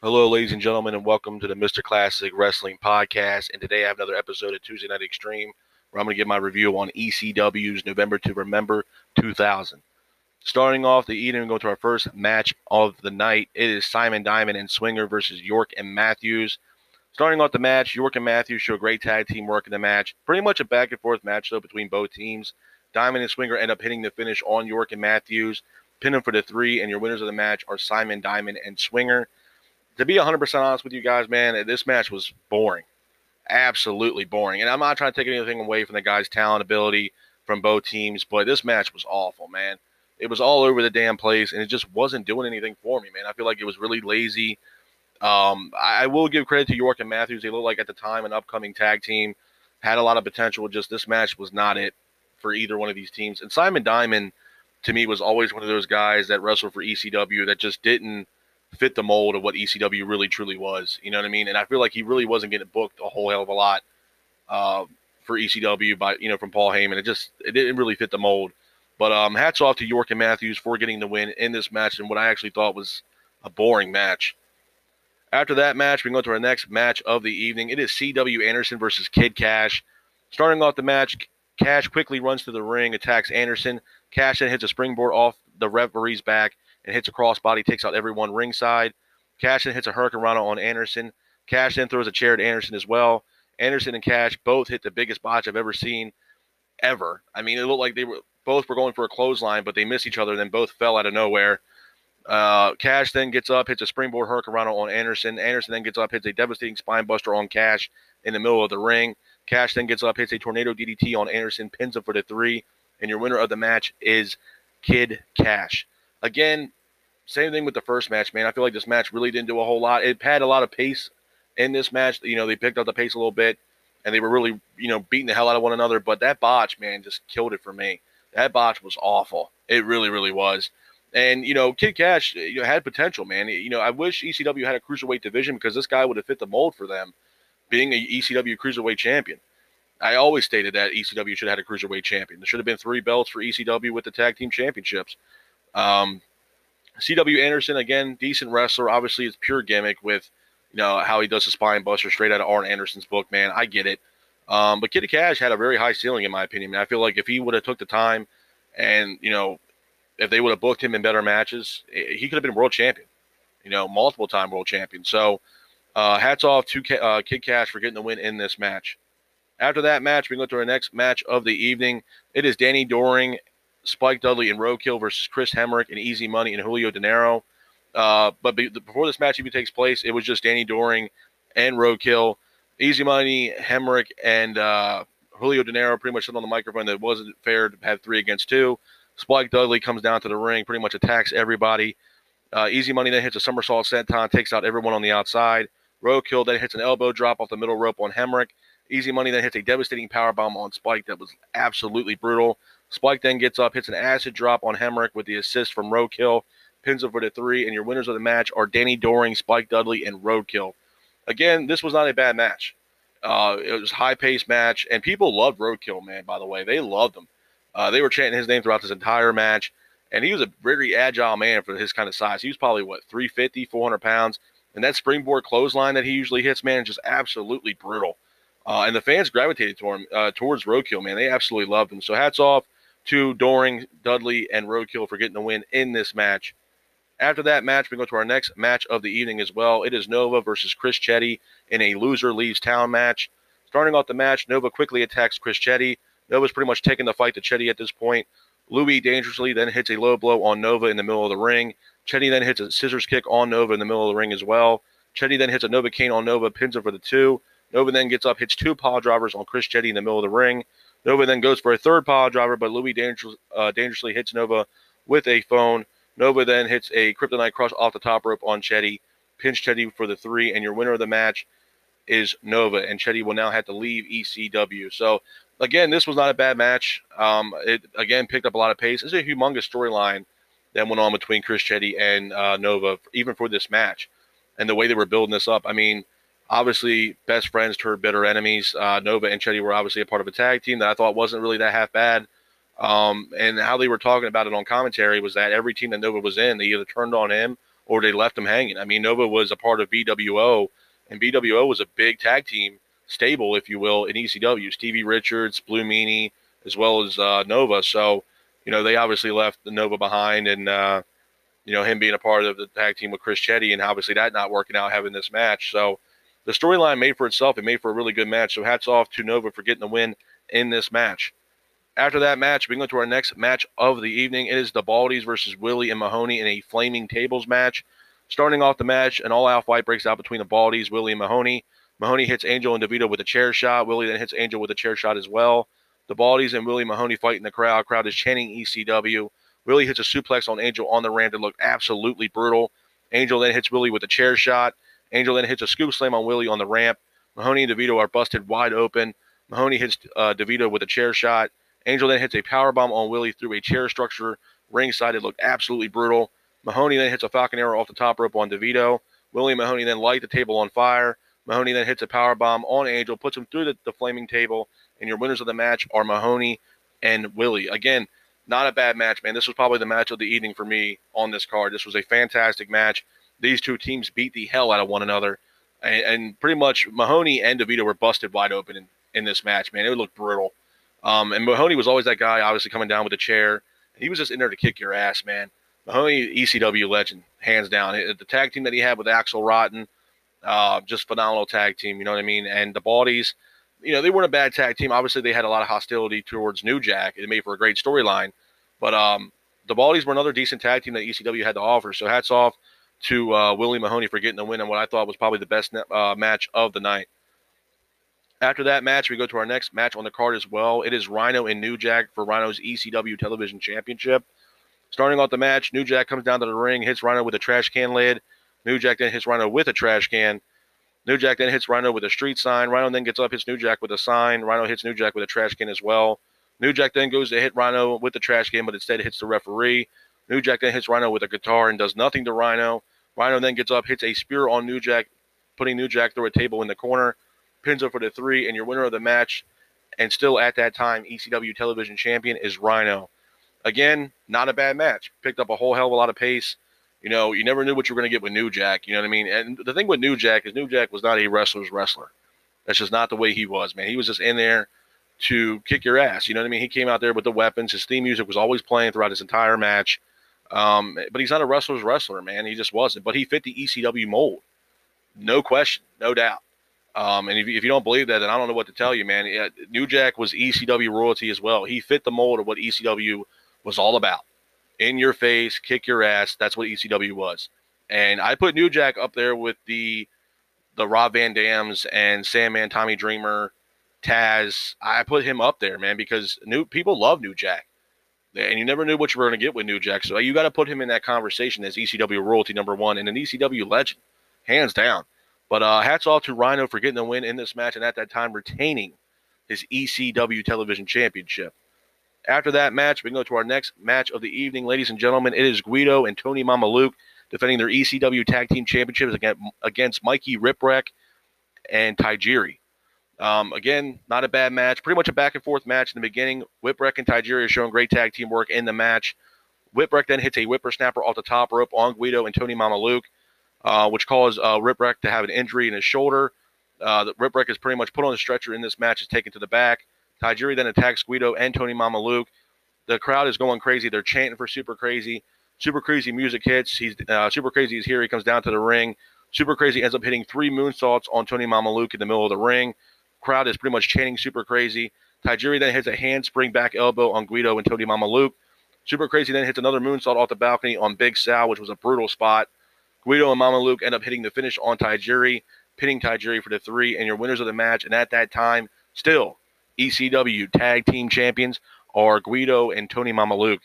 Hello, ladies and gentlemen, and welcome to the Mr. Classic Wrestling Podcast. And today I have another episode of Tuesday Night Extreme where I'm going to give my review on ECW's November to Remember 2000. Starting off the evening, we go to our first match of the night. It is Simon Diamond and Swinger versus York and Matthews. Starting off the match, York and Matthews show great tag team work in the match. Pretty much a back and forth match, though, between both teams. Diamond and Swinger end up hitting the finish on York and Matthews, pin them for the three, and your winners of the match are Simon Diamond and Swinger to be 100% honest with you guys, man, this match was boring. Absolutely boring. And I'm not trying to take anything away from the guy's talent, ability from both teams, but this match was awful, man. It was all over the damn place, and it just wasn't doing anything for me, man. I feel like it was really lazy. Um, I will give credit to York and Matthews. They looked like at the time an upcoming tag team, had a lot of potential. Just this match was not it for either one of these teams. And Simon Diamond, to me, was always one of those guys that wrestled for ECW that just didn't – fit the mold of what ECW really truly was. You know what I mean? And I feel like he really wasn't getting booked a whole hell of a lot uh, for ECW by you know from Paul Heyman. It just it didn't really fit the mold. But um, hats off to York and Matthews for getting the win in this match and what I actually thought was a boring match. After that match, we go to our next match of the evening. It is C.W. Anderson versus Kid Kash. Starting off the match, Kash quickly runs to the ring, attacks Anderson. Kash then hits a springboard off the referee's back and hits a crossbody, takes out everyone ringside. Kash then hits a hurricanrana on Anderson. Kash then throws a chair at Anderson as well. Anderson and Kash both hit the biggest botch I've ever seen, ever. I mean, it looked like they were both were going for a clothesline, but they missed each other, and then both fell out of nowhere. Uh, Kash then gets up, hits a springboard hurricanrana on Anderson. Anderson then gets up, hits a devastating spinebuster on Kash in the middle of the ring. Kash then gets up, hits a tornado DDT on Anderson, pins him for the three, and your winner of the match is Kid Kash. Again, same thing with the first match, man. I feel like this match really didn't do a whole lot. It had a lot of pace in this match. You know, they picked up the pace a little bit, and they were really, you know, beating the hell out of one another. But that botch, man, just killed it for me. That botch was awful. It really, really was. And you know, Kid Kash, you know, had potential, man. You know, I wish ECW had a cruiserweight division because this guy would have fit the mold for them, being a ECW cruiserweight champion. I always stated that ECW should have had a cruiserweight champion. There should have been three belts for ECW with the tag team championships. Um, C.W. Anderson, again, decent wrestler. Obviously, it's pure gimmick with, you know, how he does the spine buster straight out of Arn Anderson's book, man. I get it. Um, but Kid Kash had a very high ceiling, in my opinion. I feel like if he would have took the time and, you know, if they would have booked him in better matches, eh, he could have been world champion, you know, multiple time world champion. So, uh, hats off to uh, Kid Kash for getting the win in this match. After that match, we go to our next match of the evening. It is Danny Doring Spike Dudley and Roadkill versus Chris Hamrick and Easy Money and Julio Dinero. Uh, but be, before this match even takes place, it was just Danny Doring and Roadkill. Easy Money, Hamrick, and uh, Julio Dinero pretty much said on the microphone that it wasn't fair to have three against two. Spike Dudley comes down to the ring, pretty much attacks everybody. Uh, Easy Money then hits a somersault senton, takes out everyone on the outside. Roadkill then hits an elbow drop off the middle rope on Hamrick. Easy Money then hits a devastating power bomb on Spike that was absolutely brutal. Spike then gets up, hits an acid drop on Hamrick with the assist from Roadkill, pins him for the three, and your winners of the match are Danny Doring, Spike Dudley, and Roadkill. Again, this was not a bad match. Uh, it was high paced match, and people loved Roadkill, man. By the way, they loved him. Uh, they were chanting his name throughout this entire match, and he was a very agile man for his kind of size. He was probably what 350, 400 pounds, and that springboard clothesline that he usually hits, man, just absolutely brutal. Uh, and the fans gravitated toward him, uh, towards Roadkill, man. They absolutely loved him. So hats off to Doring, Dudley, and Roadkill for getting the win in this match. After that match, we go to our next match of the evening as well. It is Nova versus Chris Chetti in a loser leaves town match. Starting off the match, Nova quickly attacks Chris Chetti. Nova's pretty much taking the fight to Chetti at this point. Louis dangerously then hits a low blow on Nova in the middle of the ring. Chetti then hits a scissors kick on Nova in the middle of the ring as well. Chetti then hits a Novacaine on Nova, pins him for the two. Nova then gets up, hits two pile drivers on Chris Chetti in the middle of the ring. Nova then goes for a third pile driver, but Louis dangerous, uh, dangerously hits Nova with a phone. Nova then hits a kryptonite crush off the top rope on Chetti, pinch Chetti for the three, and your winner of the match is Nova, and Chetti will now have to leave ECW. So again, this was not a bad match. Um, it again picked up a lot of pace. It's a humongous storyline that went on between Chris Chetti and uh, Nova, even for this match, and the way they were building this up. I mean obviously best friends turned bitter enemies. Uh, Nova and Chetti were obviously a part of a tag team that I thought wasn't really that half bad. Um, and how they were talking about it on commentary was that every team that Nova was in, they either turned on him or they left him hanging. I mean, Nova was a part of BWO, and BWO was a big tag team stable, if you will, in ECW. Stevie Richards, Blue Meanie, as well as uh, Nova. So, you know, they obviously left the Nova behind, and uh, you know him being a part of the tag team with Chris Chetti, and obviously that not working out, having this match. So, the storyline made for itself. It made for a really good match. So, hats off to Nova for getting the win in this match. After that match, we go to our next match of the evening. It is the Baldies versus Willie and Mahoney in a Flaming Tables match. Starting off the match, an all-out fight breaks out between the Baldies, Willie and Mahoney. Mahoney hits Angel and DeVito with a chair shot. Willie then hits Angel with a chair shot as well. The Baldies and Willie Mahoney fight in the crowd. Crowd is chanting ECW. Willie hits a suplex on Angel on the ramp that looked absolutely brutal. Angel then hits Willie with a chair shot. Angel then hits a scoop slam on Willie on the ramp. Mahoney and DeVito are busted wide open. Mahoney hits uh, DeVito with a chair shot. Angel then hits a power bomb on Willie through a chair structure ringside. It looked absolutely brutal. Mahoney then hits a Falcon Arrow off the top rope on DeVito. Willie and Mahoney then light the table on fire. Mahoney then hits a power bomb on Angel, puts him through the, the flaming table, and your winners of the match are Mahoney and Willie. Again, not a bad match, man. This was probably the match of the evening for me on this card. This was a fantastic match. These two teams beat the hell out of one another, and, and pretty much Mahoney and DeVito were busted wide open in, in this match, man. It looked brutal. Um, and Mahoney was always that guy, obviously coming down with the chair. He was just in there to kick your ass, man. Mahoney, ECW legend, hands down. The tag team that he had with Axel Rotten, uh, just phenomenal tag team. You know what I mean? And the Baldies, you know, they weren't a bad tag team. Obviously, they had a lot of hostility towards New Jack. It made for a great storyline. But um, the Baldies were another decent tag team that ECW had to offer. So hats off to uh, Willie Mahoney for getting the win and what I thought was probably the best uh, match of the night. After that match, we go to our next match on the card as well. It is Rhino and New Jack for Rhino's ECW Television Championship. Starting off the match, New Jack comes down to the ring, hits Rhino with a trash can lid. New Jack then hits Rhino with a trash can. New Jack then hits Rhino with a street sign. Rhino then gets up, hits New Jack with a sign. Rhino hits New Jack with a trash can as well. New Jack then goes to hit Rhino with the trash can, but instead hits the referee. New Jack then hits Rhino with a guitar and does nothing to Rhino. Rhino then gets up, hits a spear on New Jack, putting New Jack through a table in the corner pins up for the three, and your winner of the match, and still at that time ECW Television Champion is Rhino. Again, not a bad match. Picked up a whole hell of a lot of pace. You know, you never knew what you were going to get with New Jack. You know what I mean? And the thing with New Jack is New Jack was not a wrestler's wrestler. That's just not the way he was, man. He was just in there to kick your ass. You know what I mean? He came out there with the weapons. His theme music was always playing throughout his entire match. Um, but he's not a wrestler's wrestler, man. He just wasn't. But he fit the ECW mold. No question, no doubt. Um, and if, if you don't believe that, then I don't know what to tell you, man. Yeah, New Jack was ECW royalty as well. He fit the mold of what ECW was all about. In your face, kick your ass. That's what ECW was. And I put New Jack up there with the the Rob Van Dams and Sandman, Tommy Dreamer, Taz. I put him up there, man, because new people love New Jack. And you never knew what you were going to get with New Jack. So you got to put him in that conversation as ECW royalty number one and an ECW legend, hands down. But uh, hats off to Rhino for getting the win in this match and at that time retaining his ECW television championship. After that match, we go to our next match of the evening, ladies and gentlemen. It is Guido and Tony Mamaluke defending their ECW Tag Team Championships against, against Mikey Whipwreck and Tajiri. Um, again, not a bad match. Pretty much a back and forth match in the beginning. Whipwreck and are showing great tag team work in the match. Whipwreck then hits a whippersnapper off the top rope on Guido and Tony Mamaluke uh, which caused uh, Whipwreck to have an injury in his shoulder. Uh, Whipwreck is pretty much put on the stretcher in this match, is taken to the back. Tajiri then attacks Guido and Tony Mamaluke. The crowd is going crazy. They're chanting for Super Crazy. Super Crazy music hits. He's uh, Super Crazy is here. He comes down to the ring. Super Crazy ends up hitting three moonsaults on Tony Mamaluke in the middle of the ring. Crowd is pretty much chanting Super Crazy. Tajiri then hits a handspring back elbow on Guido and Tony Mamaluke. Super Crazy then hits another moonsault off the balcony on Big Sal, which was a brutal spot. Guido and Mamaluke end up hitting the finish on Tajiri, pinning Tajiri for the three, and your winners of the match. And at that time, still ECW Tag Team Champions are Guido and Tony Mamaluke.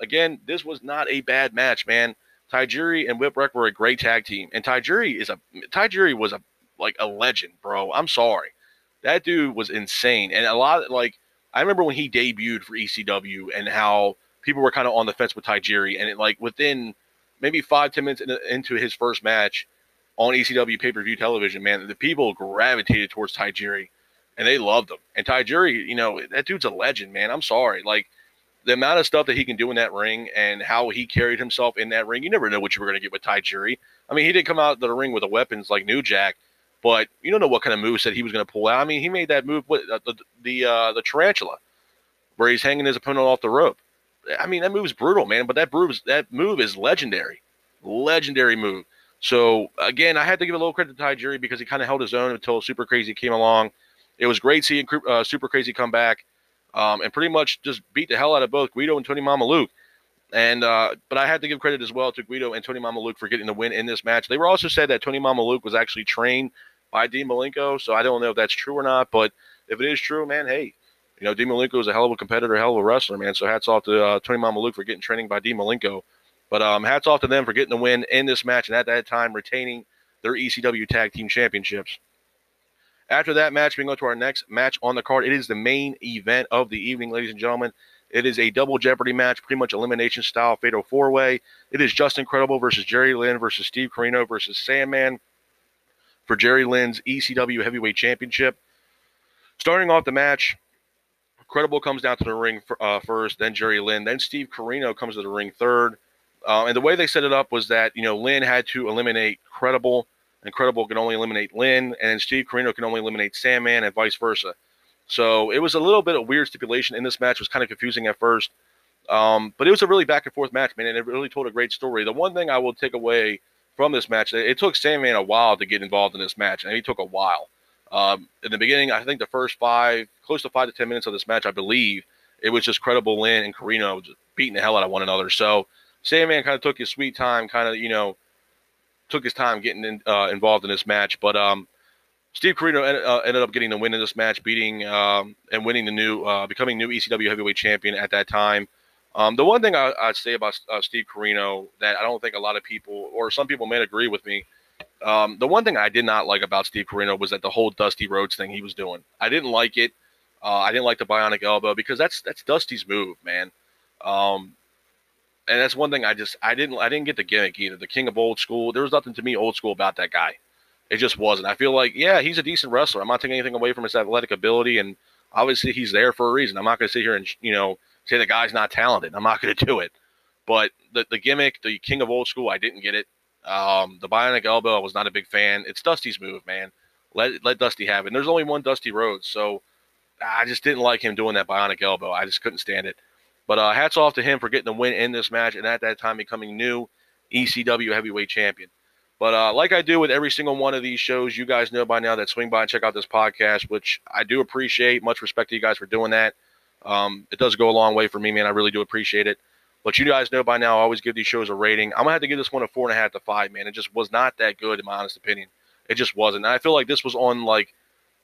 Again, this was not a bad match, man. Tajiri and Whipwreck were a great tag team, and Tajiri is a Tajiri was a like a legend, bro. I'm sorry, that dude was insane, and a lot of, like I remember when he debuted for ECW and how people were kind of on the fence with Tajiri, and it, like within maybe five ten minutes in, into his first match on ECW pay per view television, man, the people gravitated towards Tajiri and they loved him. And Tajiri, you know, that dude's a legend, man. I'm sorry. Like, the amount of stuff that he can do in that ring and how he carried himself in that ring, you never know what you were going to get with Tajiri. I mean, he didn't come out of the ring with the weapons like New Jack, but you don't know what kind of move that he was going to pull out. I mean, he made that move with uh, the the uh, the tarantula, where he's hanging his opponent off the rope. I mean, that move is brutal, man. But that move that move is legendary, legendary move. So again, I had to give a little credit to Tajiri because he kind of held his own until Super Crazy came along. It was great seeing uh, Super Crazy come back um, and pretty much just beat the hell out of both Guido and Tony Mamaluke. And uh, but I had to give credit as well to Guido and Tony Mamaluke for getting the win in this match. They were also said that Tony Mamaluke was actually trained by Dean Malenko, so I don't know if that's true or not. But if it is true, man, hey, you know, Dean Malenko is a hell of a competitor, hell of a wrestler, man. So hats off to uh, Tony Mamaluke for getting training by Dean Malenko. But um, hats off to them for getting the win in this match and at that time retaining their ECW Tag Team Championships. After that match, we go to our next match on the card. It is the main event of the evening, ladies and gentlemen. It is a double Jeopardy match, pretty much elimination style fatal four way. It is Justin Credible versus Jerry Lynn versus Steve Corino versus Sandman for Jerry Lynn's ECW Heavyweight Championship. Starting off the match, Credible comes down to the ring for, uh, first, then Jerry Lynn, then Steve Corino comes to the ring third. Uh, and the way they set it up was that you know Lynn had to eliminate Credible and Credible can only eliminate Lynn, and Steve Corino can only eliminate Sandman, and vice versa. So it was a little bit of weird stipulation in this match. It was kind of confusing at first, um, but it was a really back and forth match, man, and it really told a great story. The one thing I will take away from this match, it took Sandman a while to get involved in this match, and he took a while. Um, in the beginning, I think the first five, close to five to ten minutes of this match, I believe it was just credible Lynn and Corino just beating the hell out of one another. So Sandman kind of took his sweet time, kind of you know took his time getting in, uh, involved in this match. But um, Steve Corino ended, uh, ended, up getting the win in this match, beating um, and winning the new, uh, becoming new ECW heavyweight champion at that time. Um, the one thing I, would say about uh, Steve Corino that I don't think a lot of people, or some people may agree with me, um, the one thing I did not like about Steve Corino was that the whole Dusty Rhodes thing he was doing. I didn't like it. Uh, I didn't like the bionic elbow because that's that's Dusty's move, man. Um, and that's one thing I just I didn't I didn't get the gimmick either. The king of old school. There was nothing to me old school about that guy. It just wasn't. I feel like yeah, he's a decent wrestler. I'm not taking anything away from his athletic ability, and obviously he's there for a reason. I'm not going to sit here and you know say the guy's not talented. I'm not going to do it. But the the gimmick, the king of old school, I didn't get it. Um, the bionic elbow, I was not a big fan. It's Dusty's move, man. Let let Dusty have it. And there's only one Dusty Rhodes, so I just didn't like him doing that bionic elbow. I just couldn't stand it. But uh, hats off to him for getting the win in this match and at that time becoming new ECW heavyweight champion. But uh, like I do with every single one of these shows, you guys know by now that swing by and check out this podcast, which I do appreciate. Much respect to you guys for doing that. Um, it does go a long way for me, man. I really do appreciate it. But you guys know by now, I always give these shows a rating. I'm gonna have to give this one a four and a half to five, man. It just was not that good, in my honest opinion. It just wasn't. And I feel like this was on like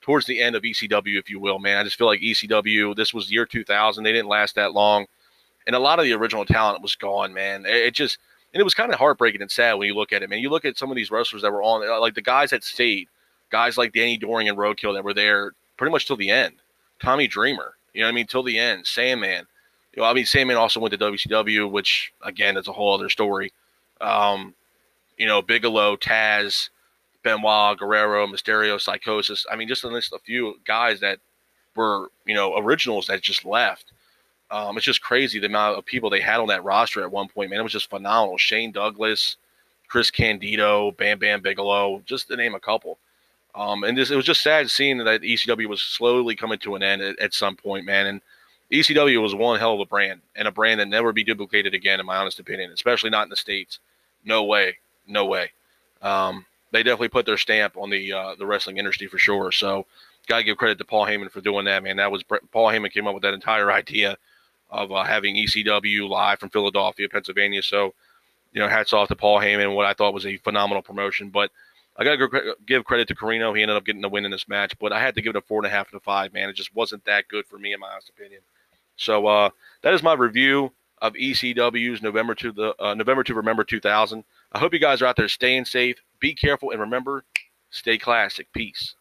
towards the end of ECW, if you will, man. I just feel like ECW, this was year 2000. They didn't last that long. And a lot of the original talent was gone, man. It, just, and it was kind of heartbreaking and sad when you look at it, man. You look at some of these wrestlers that were on, uh, like the guys that stayed, guys like Danny Doring and Roadkill that were there pretty much till the end. Tommy Dreamer, you know what I mean? Till the end. Sandman. You know, I mean, Sandman also went to WCW, which, again, is a whole other story. Um, you know, Bigelow, Taz, Benoit, Guerrero, Mysterio, Psychosis. I mean, just a list a few guys that were, you know, originals that just left. Um, it's just crazy the amount of people they had on that roster at one point, man. It was just phenomenal. Shane Douglas, Chris Candido, Bam Bam Bigelow, just to name a couple. Um, and this, it was just sad seeing that ECW was slowly coming to an end at, at, some point, man. And ECW was one hell of a brand and a brand that never be duplicated again, in my honest opinion, especially not in the States. No way. No way. Um, they definitely put their stamp on the uh, the wrestling industry for sure. So, gotta give credit to Paul Heyman for doing that, man. That was Paul Heyman came up with that entire idea of uh, having ECW live from Philadelphia, Pennsylvania. So, you know, hats off to Paul Heyman, what I thought was a phenomenal promotion. But I got to give credit to Corino. He ended up getting the win in this match, but I had to give it a four and a half to five, man. It just wasn't that good for me, in my honest opinion. So uh, that is my review of ECW's November to the uh, November to Remember 2000. I hope you guys are out there staying safe, be careful, and remember, stay classic. Peace.